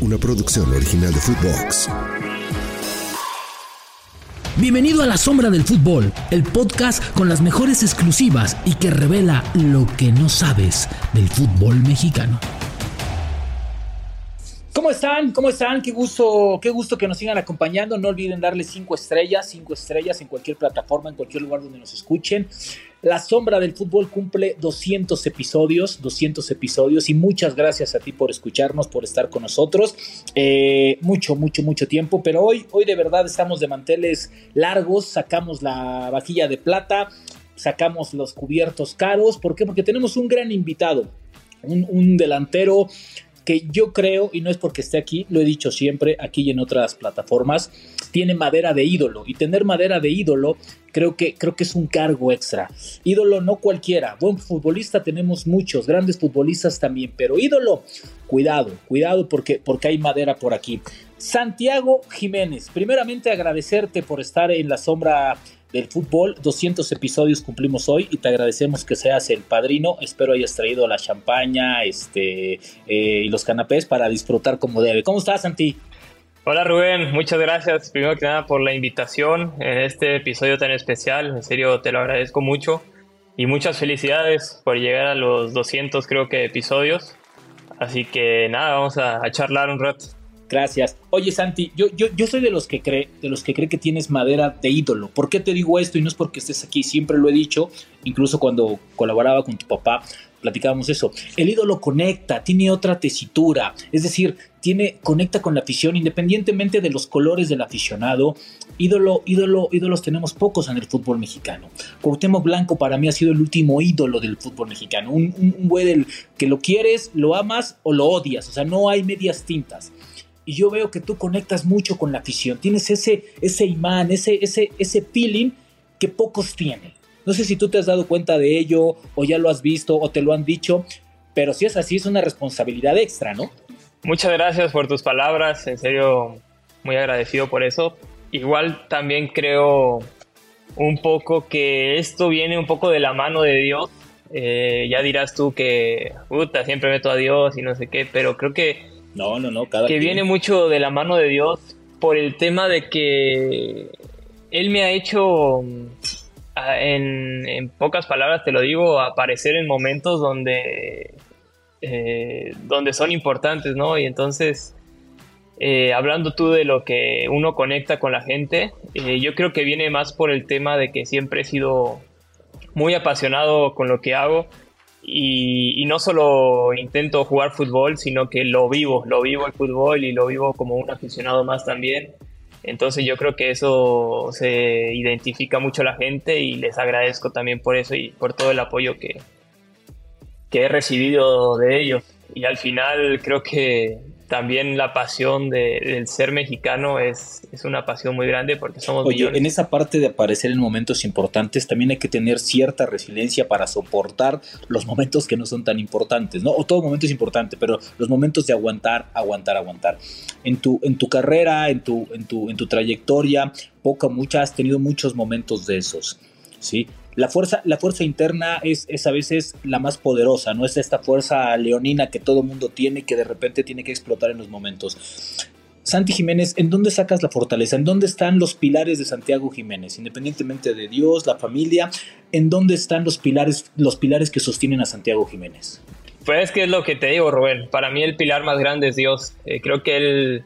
una producción original de Footbox. Bienvenido a La Sombra del Fútbol, el podcast con las mejores exclusivas y que revela lo que no sabes del fútbol mexicano. ¿Cómo están? ¿Cómo están? Qué gusto, qué gusto que nos sigan acompañando. No olviden darle cinco estrellas, cinco estrellas en cualquier plataforma, en cualquier lugar donde nos escuchen. La sombra del fútbol cumple 200 episodios, 200 episodios y muchas gracias a ti por escucharnos, por estar con nosotros. Eh, mucho, mucho, mucho tiempo, pero hoy, hoy de verdad estamos de manteles largos, sacamos la vajilla de plata, sacamos los cubiertos caros. ¿Por qué? Porque tenemos un gran invitado, un, un delantero que yo creo, y no es porque esté aquí, lo he dicho siempre, aquí y en otras plataformas, tiene madera de ídolo. Y tener madera de ídolo creo que, creo que es un cargo extra. Ídolo no cualquiera. Buen futbolista tenemos muchos, grandes futbolistas también, pero ídolo, cuidado, cuidado porque, porque hay madera por aquí. Santiago Jiménez, primeramente agradecerte por estar en la sombra del fútbol. 200 episodios cumplimos hoy y te agradecemos que seas el padrino. Espero hayas traído la champaña este, eh, y los canapés para disfrutar como debe. ¿Cómo estás, Santi? Hola Rubén, muchas gracias primero que nada por la invitación en este episodio tan especial. En serio, te lo agradezco mucho. Y muchas felicidades por llegar a los 200 creo que episodios. Así que nada, vamos a, a charlar un rato. Gracias. Oye, Santi, yo, yo, yo soy de los que cree, de los que cree que tienes madera de ídolo. ¿Por qué te digo esto? Y no es porque estés aquí, siempre lo he dicho, incluso cuando colaboraba con tu papá, platicábamos eso. El ídolo conecta, tiene otra tesitura, es decir, tiene, conecta con la afición, independientemente de los colores del aficionado. Ídolo, ídolo, ídolos tenemos pocos en el fútbol mexicano. Cuauhtémoc Blanco para mí ha sido el último ídolo del fútbol mexicano. Un, güey del que lo quieres, lo amas o lo odias. O sea, no hay medias tintas y yo veo que tú conectas mucho con la afición. Tienes ese, ese imán, ese, ese, ese feeling que pocos tienen. No sé si tú te has dado cuenta de ello o ya lo has visto o te lo han dicho, pero si es así es una responsabilidad extra, ¿no? Muchas gracias por tus palabras, en serio muy agradecido por eso. Igual también creo un poco que esto viene un poco de la mano de Dios. Eh, ya dirás tú que, puta, siempre meto a Dios y no sé qué, pero creo que no, no, no, cada Que viene mucho de la mano de Dios por el tema de que Él me ha hecho, en, en pocas palabras te lo digo, aparecer en momentos donde, eh, donde son importantes, ¿no? Y entonces, eh, hablando tú de lo que uno conecta con la gente, eh, yo creo que viene más por el tema de que siempre he sido muy apasionado con lo que hago y, no solo intento jugar fútbol, sino que lo vivo, lo vivo el fútbol y lo vivo como un aficionado más también. Entonces yo creo que eso se identifica mucho a la gente y les agradezco también por eso y por todo el apoyo que, que he recibido de ellos. Y al final creo que también la pasión de, del ser mexicano es, es, una pasión muy grande porque somos Oye, en esa parte de aparecer en momentos importantes también hay que tener cierta resiliencia para soportar los momentos que no son tan importantes, ¿no? O todo momento es importante, pero los momentos de aguantar, aguantar, aguantar. En tu, en tu carrera, en tu, en tu, en tu trayectoria, poca, mucha, has tenido muchos momentos de esos, ¿sí? La fuerza, la fuerza interna es, es, a veces la más poderosa, no es esta fuerza leonina que todo mundo tiene que de repente tiene que explotar en los momentos. Santi Jiménez, ¿en dónde sacas la fortaleza? ¿En dónde están los pilares de Santiago Jiménez? Independientemente de Dios, la familia, ¿en dónde están los pilares, los pilares que sostienen a Santiago Jiménez? Pues que es lo que te digo, Rubén. Para mí el pilar más grande es Dios. Eh, creo que él,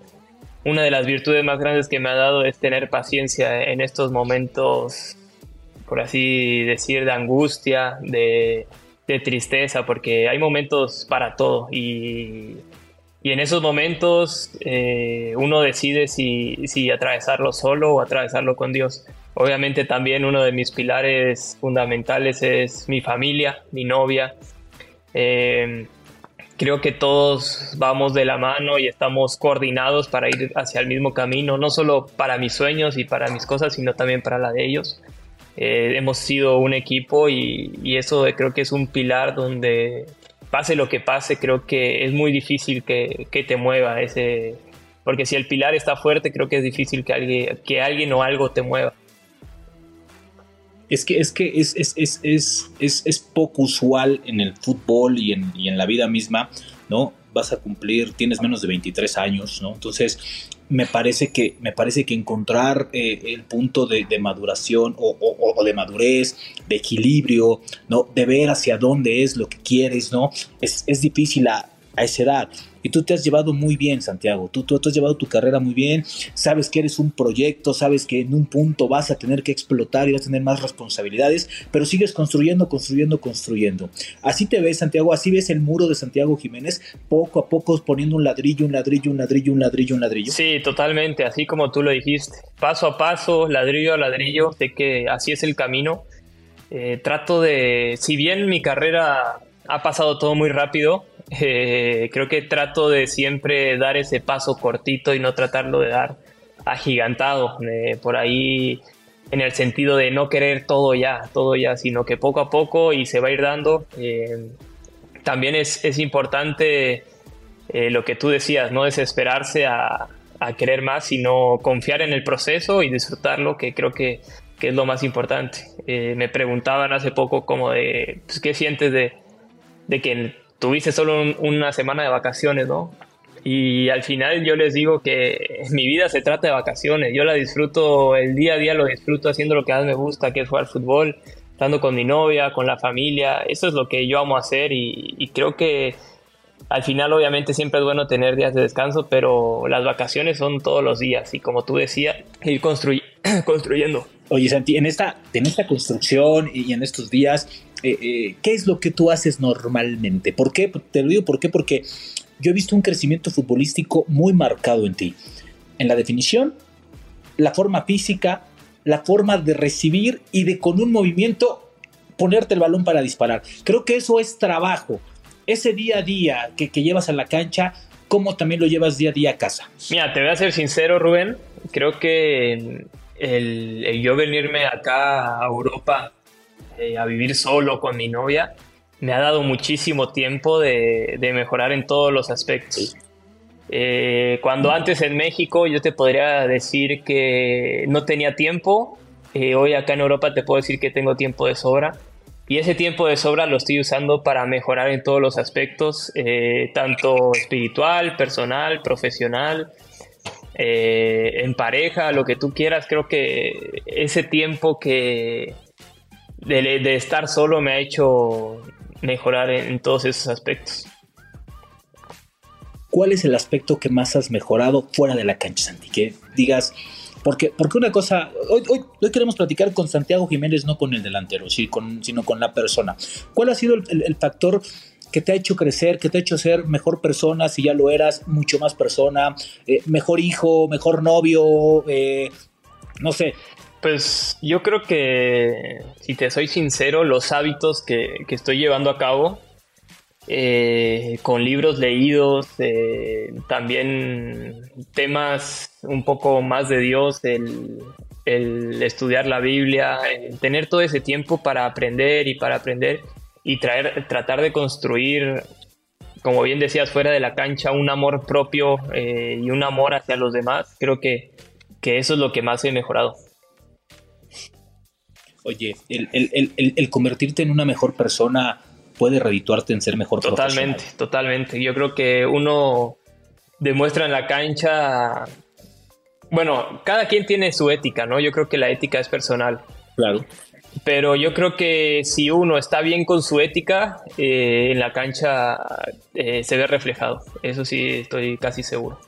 una de las virtudes más grandes que me ha dado es tener paciencia en estos momentos por así decir, de angustia, de, tristeza, porque hay momentos para todo y, en esos momentos eh, uno decide si, si atravesarlo solo o atravesarlo con Dios. Obviamente también uno de mis pilares fundamentales es mi familia, mi novia. Eh, creo que todos vamos de la mano y estamos coordinados para ir hacia el mismo camino, no solo para mis sueños y para mis cosas, sino también para la de ellos. Eh, hemos sido un equipo y, eso creo que es un pilar donde pase lo que pase, creo que es muy difícil que, te mueva ese, porque si el pilar está fuerte, creo que es difícil que alguien, que alguien o algo te mueva. Es que es, que es, es, es, es, es poco usual en el fútbol y en, y en la vida misma, ¿no? vas a cumplir, tienes menos de 23 años, ¿no? Entonces, me parece que, me parece que encontrar eh, el punto de, maduración o, de madurez, de equilibrio, ¿no? De ver hacia dónde es lo que quieres, ¿no? Es, es difícil a esa edad. Y tú te has llevado muy bien, Santiago. Tú, tú, has llevado tu carrera muy bien. Sabes que eres un proyecto, sabes que en un punto vas a tener que explotar y vas a tener más responsabilidades, pero sigues construyendo, construyendo, construyendo. Así te ves, Santiago. Así ves el muro de Santiago Jiménez, poco a poco poniendo un ladrillo, un ladrillo, un ladrillo, un ladrillo, un ladrillo. Sí, totalmente. Así como tú lo dijiste. Paso a paso, ladrillo a ladrillo. Sé que así es el camino. Eh, trato de, si bien mi carrera ha pasado todo muy rápido, eh, creo que trato de siempre dar ese paso cortito y no tratarlo de dar agigantado, eh, por ahí en el sentido de no querer todo ya, todo ya, sino que poco a poco y se va a ir dando. Eh, también es, es importante lo que tú decías, no desesperarse a, querer más, sino confiar en el proceso y disfrutarlo, que creo que, que es lo más importante. me preguntaban hace poco como de, pues, ¿qué sientes de, de que tuviste solo una semana de vacaciones, ¿no? Y al final yo les digo que mi vida se trata de vacaciones. Yo la disfruto, el día a día lo disfruto haciendo lo que más me gusta, que es jugar fútbol, estando con mi novia, con la familia. Eso es lo que yo amo hacer y, creo que al final obviamente siempre es bueno tener días de descanso, pero las vacaciones son todos los días y como tú decías, ir construyendo. Oye Santi, en esta, en esta construcción y en estos días, eh, eh, ¿qué es lo que tú haces normalmente? ¿Por qué? Te lo digo, ¿por qué? Porque yo he visto un crecimiento futbolístico muy marcado en ti. En la definición, la forma física, la forma de recibir y de con un movimiento ponerte el balón para disparar. Creo que eso es trabajo. Ese día a día que, llevas a la cancha, ¿cómo también lo llevas día a día a casa? Mira, te voy a ser sincero, Rubén. Creo que el yo venirme acá a Europa eh, a vivir solo con mi novia, me ha dado muchísimo tiempo de, mejorar en todos los aspectos. Eh, cuando antes en México yo te podría decir que no tenía tiempo, eh, hoy acá en Europa te puedo decir que tengo tiempo de sobra. Y ese tiempo de sobra lo estoy usando para mejorar en todos los aspectos, tanto espiritual, personal, profesional, en pareja, lo que tú quieras. Creo que ese tiempo que, de, estar solo me ha hecho mejorar en, todos esos aspectos. ¿Cuál es el aspecto que más has mejorado fuera de la cancha, Santi? Que digas, porque, porque una cosa, hoy, hoy, queremos platicar con Santiago Jiménez, no con el delantero, sino con la persona. ¿Cuál ha sido el, factor que te ha hecho crecer, que te ha hecho ser mejor persona, si ya lo eras, mucho más persona, eh, mejor hijo, mejor novio, eh, no sé, pues yo creo que, si te soy sincero, los hábitos que, estoy llevando a cabo, eh, con libros leídos, eh, también temas un poco más de Dios, el, estudiar la Biblia, tener todo ese tiempo para aprender y para aprender y traer, tratar de construir, como bien decías, fuera de la cancha, un amor propio eh, y un amor hacia los demás. Creo que, que eso es lo que más he mejorado. Oye, el, convertirte en una mejor persona puede redituarte en ser mejor Totalmente, totalmente. Yo creo que uno demuestra en la cancha. Bueno, cada quien tiene su ética, ¿no? Yo creo que la ética es personal. Claro. Pero yo creo que si uno está bien con su ética, eh, en la cancha eh, se ve reflejado. Eso sí, estoy casi seguro.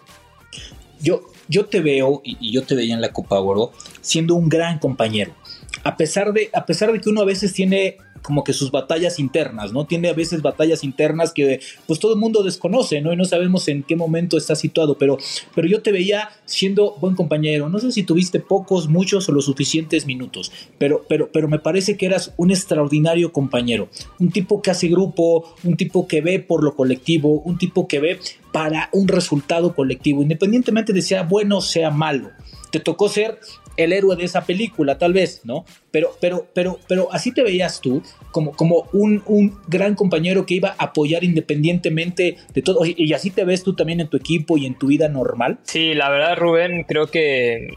Yo, yo te veo, y, yo te veía en la Copa Oro, siendo un gran compañero a pesar de, a pesar de que uno a veces tiene como que sus batallas internas, ¿no? Tiene a veces batallas internas que pues todo el mundo desconoce, ¿no? Y no sabemos en qué momento está situado, pero, pero yo te veía siendo buen compañero. No sé si tuviste pocos, muchos o los suficientes minutos, pero, pero, pero me parece que eras un extraordinario compañero, un tipo que hace grupo, un tipo que ve por lo colectivo, un tipo que ve para un resultado colectivo, independientemente de sea bueno o sea malo. Te tocó ser el héroe de esa película, tal vez, ¿no? Pero, pero, pero, pero así te veías tú, como, como un, un gran compañero que iba a apoyar independientemente de todo. Y así te ves tú también en tu equipo y en tu vida normal. Sí, la verdad, Rubén, creo que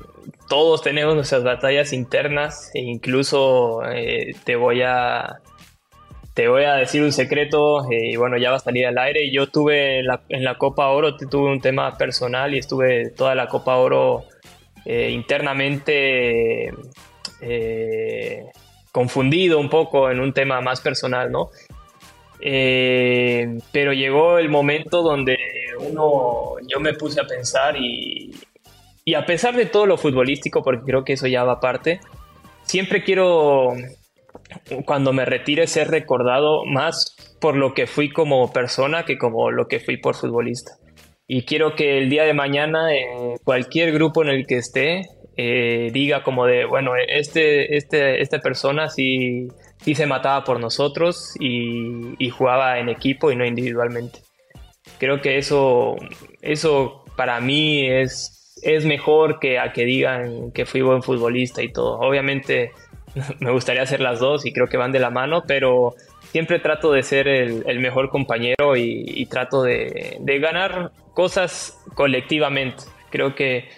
todos tenemos nuestras batallas internas e incluso eh, te voy a te voy a decir un secreto eh, y bueno, ya va a salir al aire. Yo tuve en la Copa Oro, tuve un tema personal y estuve toda la Copa Oro eh, internamente eh, confundido un poco en un tema más personal, ¿no? pero llegó el momento donde uno, yo me puse a pensar y, y a pesar de todo lo futbolístico, porque creo que eso ya va aparte, siempre quiero cuando me retire ser recordado más por lo que fui como persona que como lo que fui por futbolista. Y quiero que el día de mañana eh, cualquier grupo en el que esté eh, diga como de, bueno, este, este, esta persona sí, sí se mataba por nosotros y, y, jugaba en equipo y no individualmente. Creo que eso, eso para mí es, es mejor que a que digan que fui buen futbolista y todo. Obviamente me gustaría hacer las dos y creo que van de la mano, pero siempre trato de ser el, mejor compañero y, trato de, ganar cosas colectivamente. Creo que,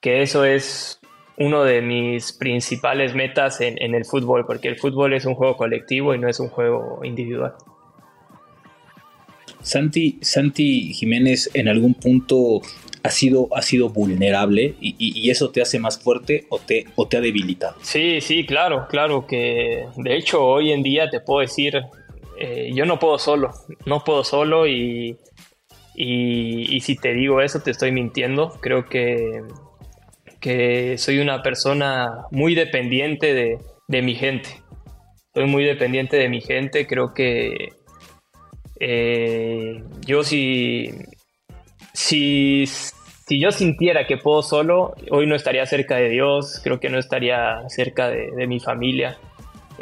que eso es uno de mis principales metas en, en el fútbol, porque el fútbol es un juego colectivo y no es un juego individual. Santi, Santi Jiménez en algún punto ha sido, ha sido vulnerable y, eso te hace más fuerte o te, o te ha debilitado. Sí, sí, claro, claro que de hecho hoy en día te puedo decir, eh, yo no puedo solo, no puedo solo y, y, si te digo eso te estoy mintiendo, creo que, que soy una persona muy dependiente de, de mi gente, soy muy dependiente de mi gente, creo que eh, yo si si, si yo sintiera que puedo solo, hoy no estaría cerca de Dios, creo que no estaría cerca de, mi familia.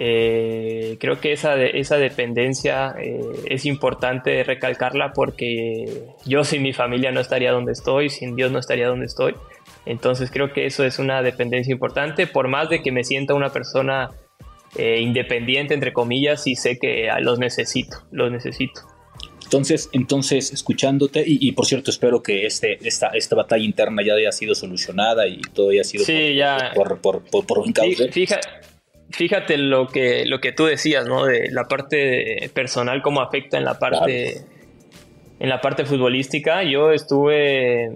Eh, creo que esa, esa dependencia eh, es importante recalcarla porque yo sin mi familia no estaría donde estoy, sin Dios no estaría donde estoy. Entonces creo que eso es una dependencia importante, por más de que me sienta una persona eh, independiente, entre comillas, y sé que los necesito, los necesito. Entonces, entonces escuchándote, y, por cierto, espero que este, esta, esta batalla interna ya haya sido solucionada y todo haya sido por, Por, por, por, un cauce. Fíjate, fíjate lo que, lo que tú decías, ¿no? De la parte personal, cómo afecta en la parte, en la parte futbolística. Yo estuve,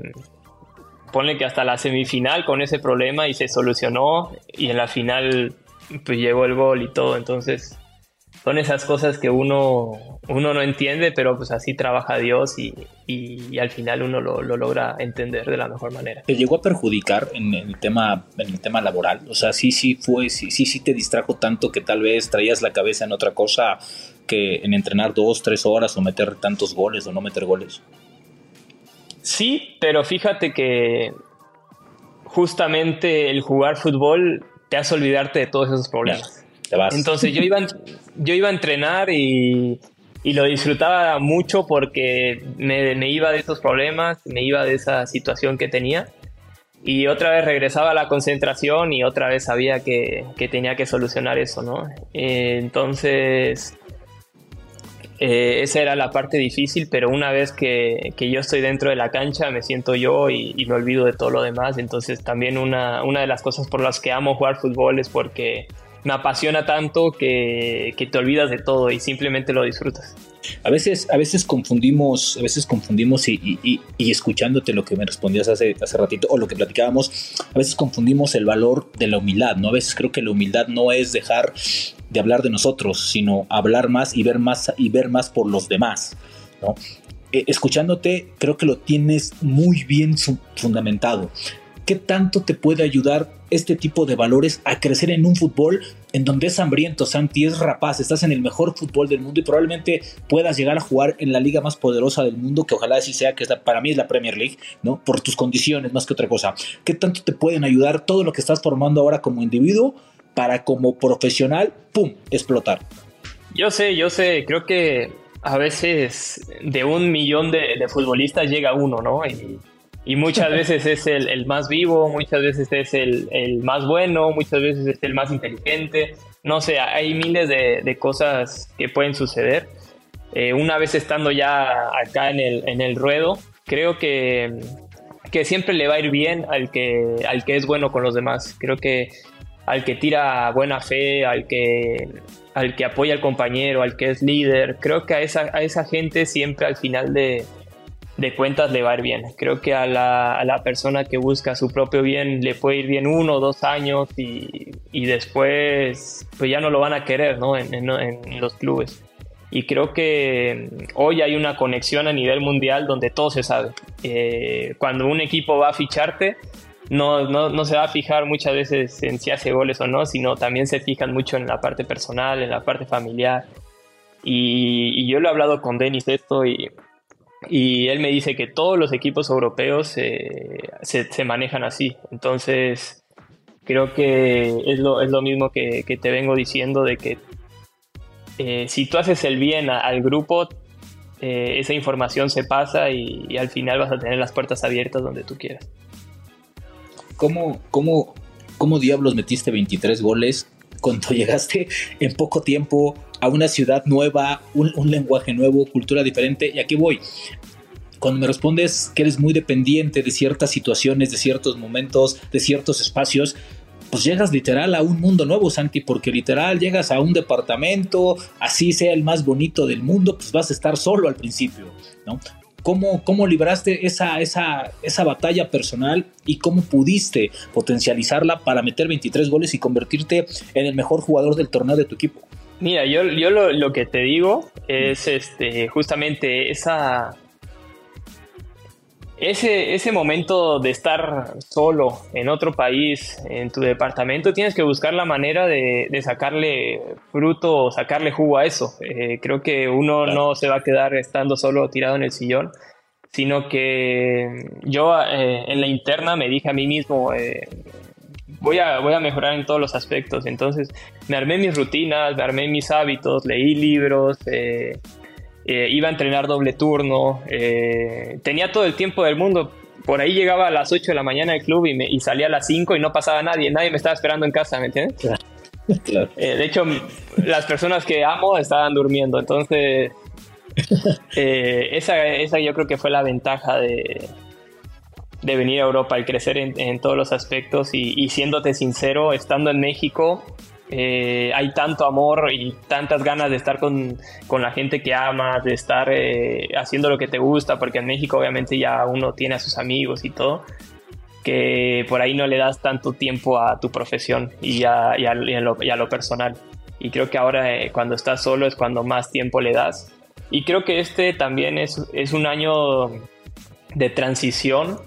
ponle que hasta la semifinal con ese problema y se solucionó, y en la final pues llegó el gol y todo, entonces son esas cosas que uno, uno no entiende, pero pues así trabaja Dios y, y, al final uno lo, lo, logra entender de la mejor manera. ¿Te llegó a perjudicar en el tema, en el tema laboral? O sea, sí, sí fue, sí, sí, sí te distrajo tanto que tal vez traías la cabeza en otra cosa que en entrenar dos, tres horas o meter tantos goles o no meter goles. Sí, pero fíjate que justamente el jugar fútbol te hace olvidarte de todos esos problemas. Entonces yo iba, yo iba a entrenar y, lo disfrutaba mucho porque me, iba de esos problemas, me iba de esa situación que tenía. Y otra vez regresaba a la concentración y otra vez sabía que, tenía que solucionar eso, ¿no? Eh, entonces, eh, esa era la parte difícil, pero una vez que, yo estoy dentro de la cancha me siento yo y, y, me olvido de todo lo demás. Entonces también una, una de las cosas por las que amo jugar fútbol es porque me apasiona tanto que, te olvidas de todo y simplemente lo disfrutas. A veces, a veces confundimos, a veces confundimos y, y, escuchándote lo que me respondías hace, hace ratito o lo que platicábamos, a veces confundimos el valor de la humildad, ¿no? A veces creo que la humildad no es dejar de hablar de nosotros, sino hablar más y ver más y ver más por los demás, ¿no? Eh, escuchándote, creo que lo tienes muy bien fundamentado. ¿Qué tanto te puede ayudar este tipo de valores a crecer en un fútbol en donde es hambriento, Santi, es rapaz, estás en el mejor fútbol del mundo y probablemente puedas llegar a jugar en la liga más poderosa del mundo, que ojalá así sea, que para mí es la Premier League, ¿no? Por tus condiciones más que otra cosa. ¿Qué tanto te pueden ayudar todo lo que estás formando ahora como individuo para como profesional, ¡pum!, explotar? Yo sé, yo sé, creo que a veces de un millón de, futbolistas llega uno, ¿no? Y y muchas veces es el, más vivo, muchas veces es el, más bueno, muchas veces es el más inteligente. No sé, hay miles de, cosas que pueden suceder. Eh, una vez estando ya acá en el, en el ruedo, creo que, que siempre le va a ir bien al que, al que es bueno con los demás. Creo que al que tira buena fe, al que, al que apoya al compañero, al que es líder. Creo que a esa, a esa gente siempre al final de, de cuentas le va a ir bien. Creo que a la, a la, persona que busca su propio bien le puede ir bien uno o dos años y, y después pues ya no lo van a querer ¿no? en, en, los clubes. Y creo que hoy hay una conexión a nivel mundial donde todo se sabe. Eh, cuando un equipo va a ficharte, no, no, no, se va a fijar muchas veces en si hace goles o no, sino también se fijan mucho en la parte personal, en la parte familiar. Y, y yo lo he hablado con Denis esto y y él me dice que todos los equipos europeos eh, se, se, manejan así. Entonces, creo que es lo, es lo mismo que, te vengo diciendo de que eh, si tú haces el bien al grupo, eh, esa información se pasa y, y, al final vas a tener las puertas abiertas donde tú quieras. ¿Cómo, cómo, cómo diablos metiste 23 goles cuando llegaste en poco tiempo a una ciudad nueva, un, lenguaje nuevo, cultura diferente. Y aquí voy. Cuando me respondes que eres muy dependiente de ciertas situaciones, de ciertos momentos, de ciertos espacios, pues llegas literal a un mundo nuevo, Santi, porque literal llegas a un departamento, así sea el más bonito del mundo, pues vas a estar solo al principio, ¿no? ¿Cómo, cómo libraste esa, esa, esa batalla personal y cómo pudiste potencializarla para meter 23 goles y convertirte en el mejor jugador del torneo de tu equipo? Mira, yo, yo lo, lo, que te digo es este, justamente esa, ese, ese momento de estar solo en otro país, en tu departamento, tienes que buscar la manera de, de sacarle fruto, sacarle jugo a eso. Eh, creo que uno claro. no se va a quedar estando solo tirado en el sillón, sino que yo eh, en la interna me dije a mí mismo, eh, voy a, voy a mejorar en todos los aspectos. Entonces me armé mis rutinas, me armé mis hábitos, leí libros, eh, eh, iba a entrenar doble turno, eh, tenía todo el tiempo del mundo. Por ahí llegaba a las 8 de la mañana al club y, me, y salía a las 5 y no pasaba nadie, nadie me estaba esperando en casa, ¿me entiendes? Claro. Claro. Eh, de hecho, las personas que amo estaban durmiendo, entonces eh, esa, esa yo creo que fue la ventaja de, de venir a Europa, el crecer en, en todos los aspectos y, y, siéndote sincero, estando en México, eh, hay tanto amor y tantas ganas de estar con, con la gente que amas, de estar eh, haciendo lo que te gusta, porque en México obviamente ya uno tiene a sus amigos y todo, que por ahí no le das tanto tiempo a tu profesión y a, y a, y a, lo, y a lo, personal. Y creo que ahora eh, cuando estás solo es cuando más tiempo le das. Y creo que este también es, es un año de transición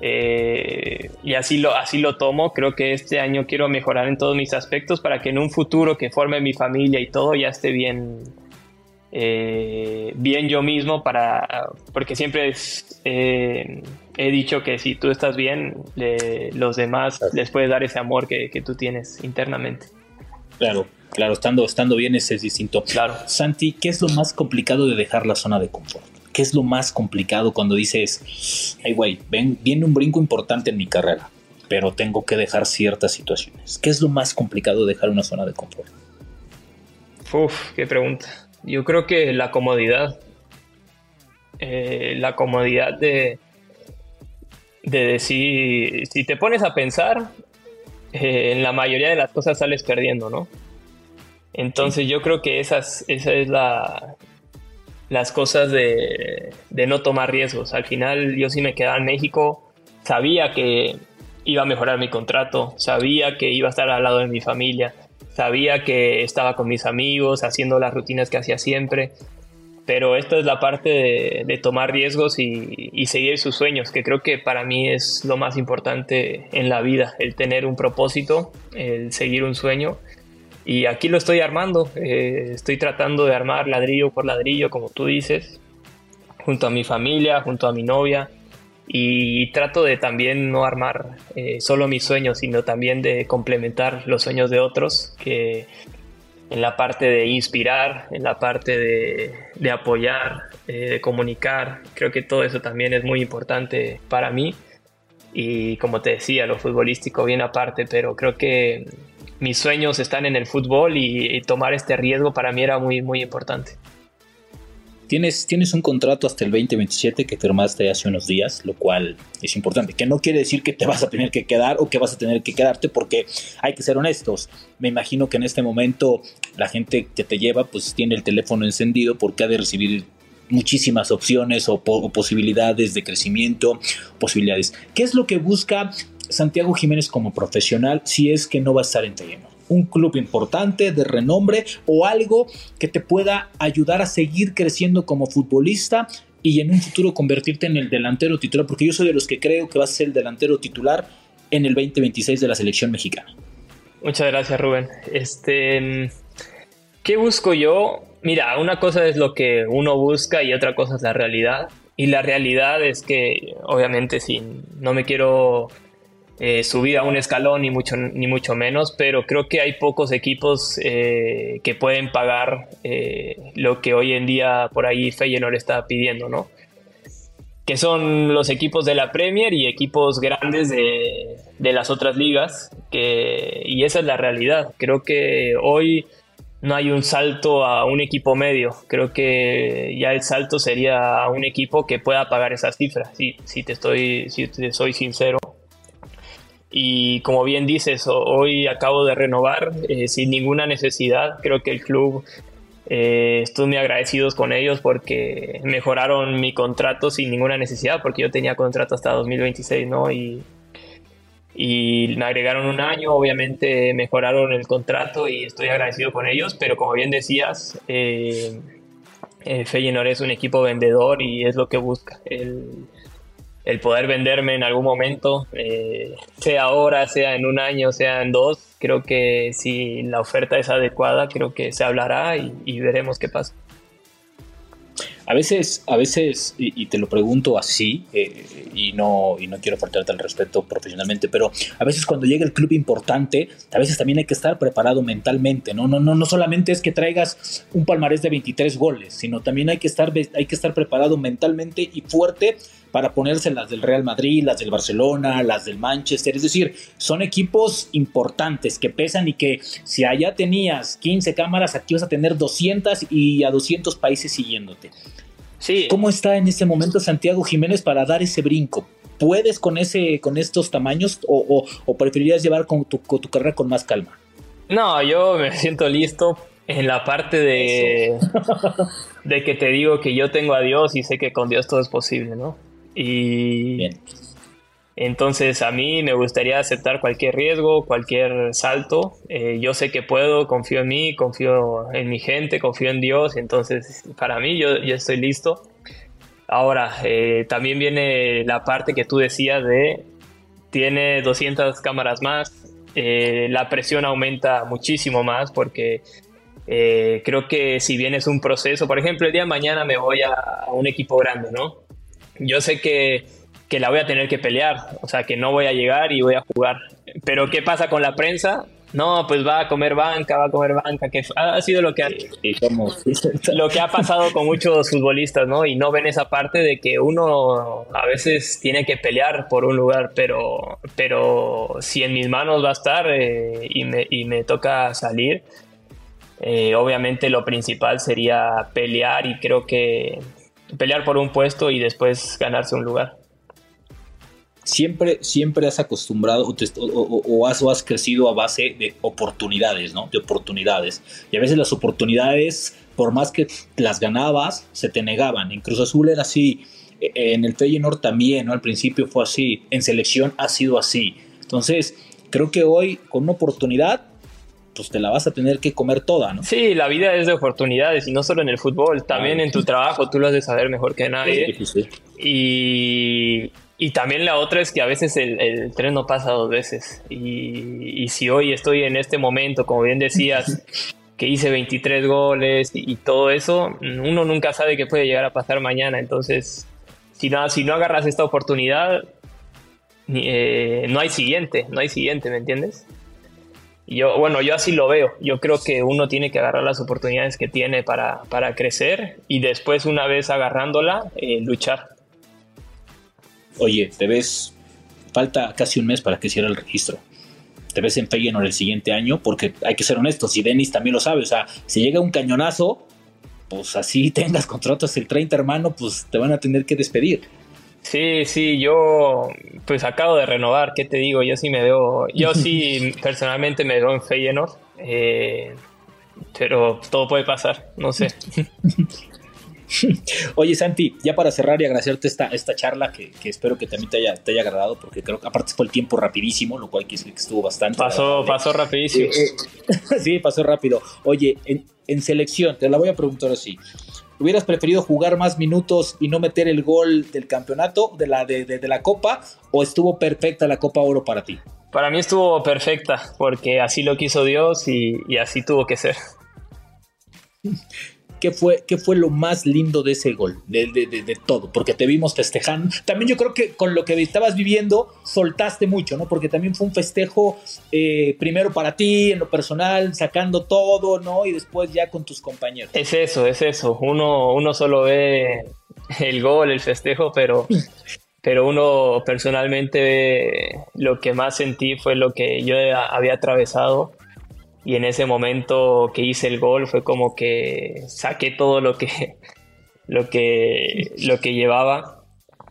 eh, y así lo, así lo tomo. Creo que este año quiero mejorar en todos mis aspectos para que en un futuro que forme mi familia y todo ya esté bien, eh, bien yo mismo. Para, porque siempre es, eh, he dicho que si tú estás bien, le, los demás les puedes dar ese amor que, que, tú tienes internamente. Claro, claro, estando, estando bien ese es distinto. Claro. Santi, ¿qué es lo más complicado de dejar la zona de confort? ¿Qué es lo más complicado cuando dices, hey, güey, viene un brinco importante en mi carrera, pero tengo que dejar ciertas situaciones? ¿Qué es lo más complicado de dejar una zona de confort? Uf, qué pregunta. Yo creo que la comodidad. Eh, la comodidad de, de decir, si te pones a pensar, eh, en la mayoría de las cosas sales perdiendo, ¿no? Entonces sí. yo creo que esas, esa es la, las cosas de, de, no tomar riesgos. Al final yo sí me quedaba en México, sabía que iba a mejorar mi contrato, sabía que iba a estar al lado de mi familia, sabía que estaba con mis amigos, haciendo las rutinas que hacía siempre, pero esta es la parte de, tomar riesgos y, seguir sus sueños, que creo que para mí es lo más importante en la vida, el tener un propósito, el seguir un sueño y aquí lo estoy armando, eh, estoy tratando de armar ladrillo por ladrillo, como tú dices, junto a mi familia, junto a mi novia. Y trato de también no armar eh, solo mis sueños, sino también de complementar los sueños de otros, que en la parte de inspirar, en la parte de, de apoyar, eh, de comunicar, creo que todo eso también es muy importante para mí. Y como te decía, lo futbolístico viene aparte, pero creo que mis sueños están en el fútbol y, tomar este riesgo para mí era muy, muy importante. tienes, tienes un contrato hasta el 2027 que firmaste hace unos días, lo cual es importante, que no quiere decir que te vas a tener que quedar o que vas a tener que quedarte, porque hay que ser honestos. Me imagino que en este momento la gente que te lleva pues tiene el teléfono encendido porque ha de recibir muchísimas opciones o, posibilidades de crecimiento, posibilidades. ¿Qué es lo que busca Santiago Jiménez como profesional si es que no va a estar en Telleno? un club importante, de renombre o algo que te pueda ayudar a seguir creciendo como futbolista y en un futuro convertirte en el delantero titular, porque yo soy de los que creo que va a ser el delantero titular en el 2026 de la selección mexicana. Muchas gracias, Rubén. Este, ¿qué busco yo? Mira, una cosa es lo que uno busca y otra cosa es la realidad. Y la realidad es que, obviamente, si no me quiero eh, a un escalón, ni mucho, ni mucho menos, pero creo que hay pocos equipos eh, que pueden pagar eh, lo que hoy en día por ahí Feyenoord está pidiendo, ¿no? Que son los equipos de la Premier y equipos grandes de, de las otras ligas, que, y esa es la realidad. Creo que hoy no hay un salto a un equipo medio. Creo que ya el salto sería a un equipo que pueda pagar esas cifras. Si, si te estoy, si te soy sincero. Y como bien dices, hoy acabo de renovar eh, sin ninguna necesidad. Creo que el club eh, estoy muy agradecidos con ellos porque mejoraron mi contrato sin ninguna necesidad, porque yo tenía contrato hasta 2026, ¿no? Y y me agregaron un año, obviamente mejoraron el contrato y estoy agradecido con ellos, pero como bien decías, eh, eh, Feyenoord es un equipo vendedor y es lo que busca, el, el poder venderme en algún momento, eh, sea ahora, sea en un año, sea en dos, creo que si la oferta es adecuada, creo que se hablará y, veremos qué pasa. A veces, a veces, y, te lo pregunto así, eh, y, no, y no quiero faltarte al respeto profesionalmente, pero a veces cuando llega el club importante, a veces también hay que estar preparado mentalmente, ¿no? No, no, no solamente es que traigas un palmarés de 23 goles, sino también hay que estar, hay que estar preparado mentalmente y fuerte para ponerse las del Real Madrid, las del Barcelona, las del Manchester. Es decir, son equipos importantes que pesan y que si allá tenías 15 cámaras, aquí vas a tener 200 y a 200 países siguiéndote. Sí. ¿Cómo está en este momento Santiago Jiménez para dar ese brinco? ¿Puedes con, ese, con estos tamaños o, preferirías llevar con tu, tu carrera con más calma? No, yo me siento listo en la parte de, de que te digo que yo tengo a Dios y sé que con Dios todo es posible, ¿no? Y entonces a mí me gustaría aceptar cualquier riesgo, cualquier salto. Eh, yo sé que puedo, confío en mí, confío en mi gente, confío en Dios. Entonces para mí yo, yo estoy listo. Ahora, eh, también viene la parte que tú decías de, tiene 200 cámaras más, eh, la presión aumenta muchísimo más porque creo que si bien es un proceso, por ejemplo, el día de mañana me voy a un equipo grande, ¿no? Yo sé que, la voy a tener que pelear, o sea, que no voy a llegar y voy a jugar. Pero ¿qué pasa con la prensa? No, pues va a comer banca, va a comer banca, que ha sido lo que ha, lo que ha pasado con muchos futbolistas, ¿no? Y no ven esa parte de que uno a veces tiene que pelear por un lugar, pero, pero si en mis manos va a estar eh, y, me, y, me, toca salir, eh, obviamente lo principal sería pelear y creo que pelear por un puesto y después ganarse un lugar. Siempre, siempre has acostumbrado o, has, has, crecido a base de oportunidades, ¿no? De oportunidades. Y a veces las oportunidades, por más que las ganabas, se te negaban. En Cruz Azul era así, e, en el Feyenoord también, ¿no? Al principio fue así, en selección ha sido así. Entonces, creo que hoy, con una oportunidad, pues te la vas a tener que comer toda, ¿no? Sí, la vida es de oportunidades y no solo en el fútbol, también en tu trabajo, tú lo has de saber mejor que nadie. Sí, sí, y, y, también la otra es que a veces el, tren no pasa dos veces. Y, y, si hoy estoy en este momento, como bien decías, que hice 23 goles y, todo eso, uno nunca sabe qué puede llegar a pasar mañana. Entonces, si no, si no agarras esta oportunidad, eh, no hay siguiente, no hay siguiente, ¿me entiendes? Yo, bueno, yo así lo veo. Yo creo que uno tiene que agarrar las oportunidades que tiene para, para crecer y después, una vez agarrándola, eh, luchar. Oye, te ves, falta casi un mes para que cierre el registro. Te ves en Feyenoord el siguiente año, porque hay que ser honestos, y Denis también lo sabe. O sea, si llega un cañonazo, pues así tengas contratos el 30, hermano, pues te van a tener que despedir. Sí, sí, yo pues acabo de renovar, ¿qué te digo? Yo sí me veo, yo sí personalmente me veo en Feyenoord, eh, pero todo puede pasar, no sé. Oye, Santi, ya para cerrar y agradecerte esta, esta charla que, espero que también te haya, te haya agradado, porque creo que aparte fue el tiempo rapidísimo, lo cual que estuvo bastante. Pasó, pasó rapidísimo. Eh, eh, sí, pasó rápido. Oye, en, selección, te la voy a preguntar así. ¿Hubieras preferido jugar más minutos y no meter el gol del campeonato, de la, de, la Copa, o estuvo perfecta la Copa Oro para ti? Para mí estuvo perfecta, porque así lo quiso Dios y, y así tuvo que ser. ¿Qué fue, qué fue lo más lindo de ese gol? De, de, todo, porque te vimos festejando. También yo creo que con lo que estabas viviendo, soltaste mucho, ¿no? Porque también fue un festejo eh, primero para ti, en lo personal, sacando todo, ¿no? Y después ya con tus compañeros. Es eso, es eso. Uno, uno solo ve el gol, el festejo, pero, pero uno personalmente lo que más sentí fue lo que yo había atravesado y en ese momento que hice el gol fue como que saqué todo lo que, lo que, lo que llevaba.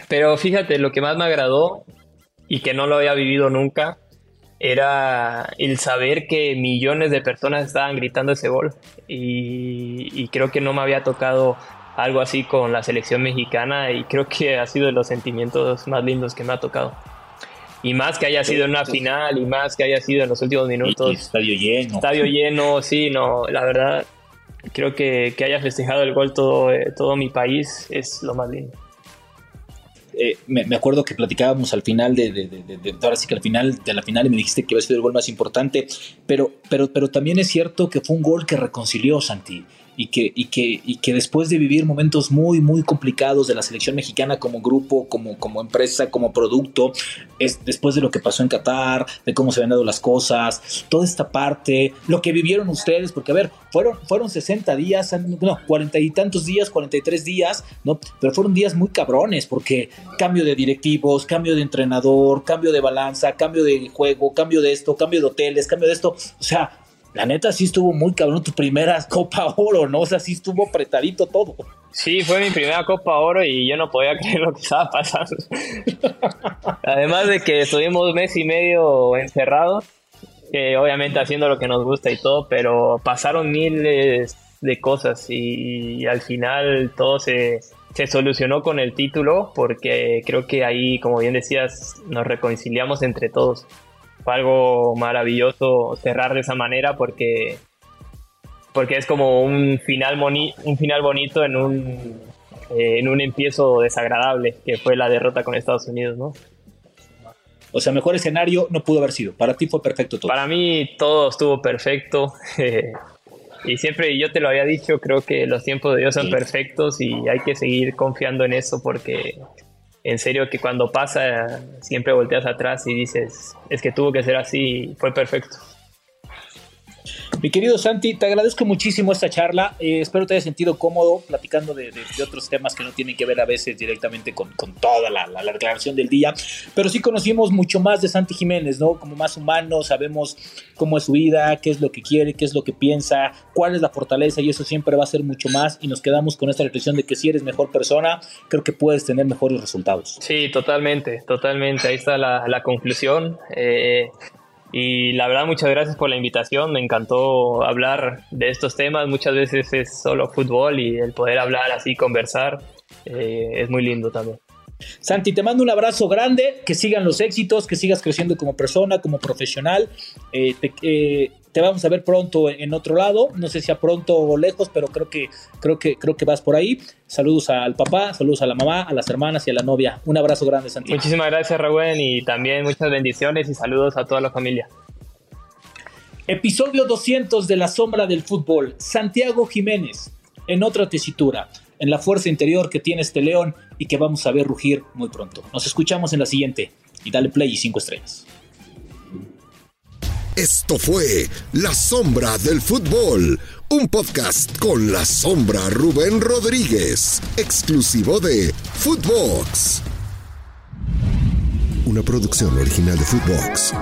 Pero fíjate, lo que más me agradó y que no lo había vivido nunca era el saber que millones de personas estaban gritando ese gol. Y, y, creo que no me había tocado algo así con la selección mexicana y creo que ha sido de los sentimientos más lindos que me ha tocado. Y más que haya sido en una final y más que haya sido en los últimos minutos. estadio lleno. Estadio lleno, sí, no, la verdad, creo que, que haya festejado el gol todo, eh, todo mi país es lo más lindo. Eh, me, acuerdo que platicábamos al final de, de, de, ahora sí que al final de la final y me dijiste que iba a ser el gol más importante, pero, pero, pero también es cierto que fue un gol que reconcilió Santi y que, y que, y que después de vivir momentos muy, muy complicados de la selección mexicana como grupo, como, como empresa, como producto, es después de lo que pasó en Qatar, de cómo se habían dado las cosas, toda esta parte, lo que vivieron ustedes, porque a ver, fueron, fueron 60 días, no, 40 y tantos días, 43 días, ¿no? Pero fueron días muy cabrones, porque cambio de directivos, cambio de entrenador, cambio de balanza, cambio de juego, cambio de esto, cambio de hoteles, cambio de esto, o sea, la neta sí estuvo muy cabrón tu primera Copa Oro, ¿no? O sea, sí estuvo apretadito todo. Sí, fue mi primera Copa Oro y yo no podía creer lo que estaba pasando. Además de que estuvimos mes y medio encerrados, obviamente haciendo lo que nos gusta y todo, pero pasaron miles de cosas y, al final todo se, se solucionó con el título porque creo que ahí, como bien decías, nos reconciliamos entre todos fue algo maravilloso cerrar de esa manera porque, porque es como un final, un final bonito en un, eh, en un empiezo desagradable, que fue la derrota con Estados Unidos, ¿no? O sea, mejor escenario no pudo haber sido. Para ti fue perfecto todo. Para mí todo estuvo perfecto. y siempre yo te lo había dicho, creo que los tiempos de Dios son perfectos y hay que seguir confiando en eso porque en serio que cuando pasa siempre volteas atrás y dices, es que tuvo que ser así, fue perfecto. Mi querido Santi, te agradezco muchísimo esta charla. Eh, espero te haya sentido cómodo platicando de, otros temas que no tienen que ver a veces directamente con, toda la, la, declaración del día. Pero sí conocimos mucho más de Santi Jiménez, ¿no? Como más humano, sabemos cómo es su vida, qué es lo que quiere, qué es lo que piensa, cuál es la fortaleza y eso siempre va a ser mucho más. Y nos quedamos con esta reflexión de que si eres mejor persona, creo que puedes tener mejores resultados. Sí, totalmente, totalmente. Ahí está la, la conclusión. Eh, y la verdad, muchas gracias por la invitación. Me encantó hablar de estos temas. Muchas veces es solo fútbol y el poder hablar así, conversar, eh, es muy lindo también. Santi, te mando un abrazo grande, que sigan los éxitos, que sigas creciendo como persona, como profesional. Eh, eh, te, vamos a ver pronto en otro lado, no sé si a pronto o lejos, pero creo que, creo que, creo que vas por ahí. Saludos al papá, saludos a la mamá, a las hermanas y a la novia. Un abrazo grande, Santi. Muchísimas gracias, Raúl, y también muchas bendiciones y saludos a toda la familia. Episodio 200 de La Sombra del Fútbol. Santiago Jiménez, en otra tesitura en la fuerza interior que tiene este león y que vamos a ver rugir muy pronto. Nos escuchamos en la siguiente y dale play y cinco estrellas. Esto fue La Sombra del Fútbol, un podcast con la sombra Rubén Rodríguez, exclusivo de Footbox. Una producción original de Footbox.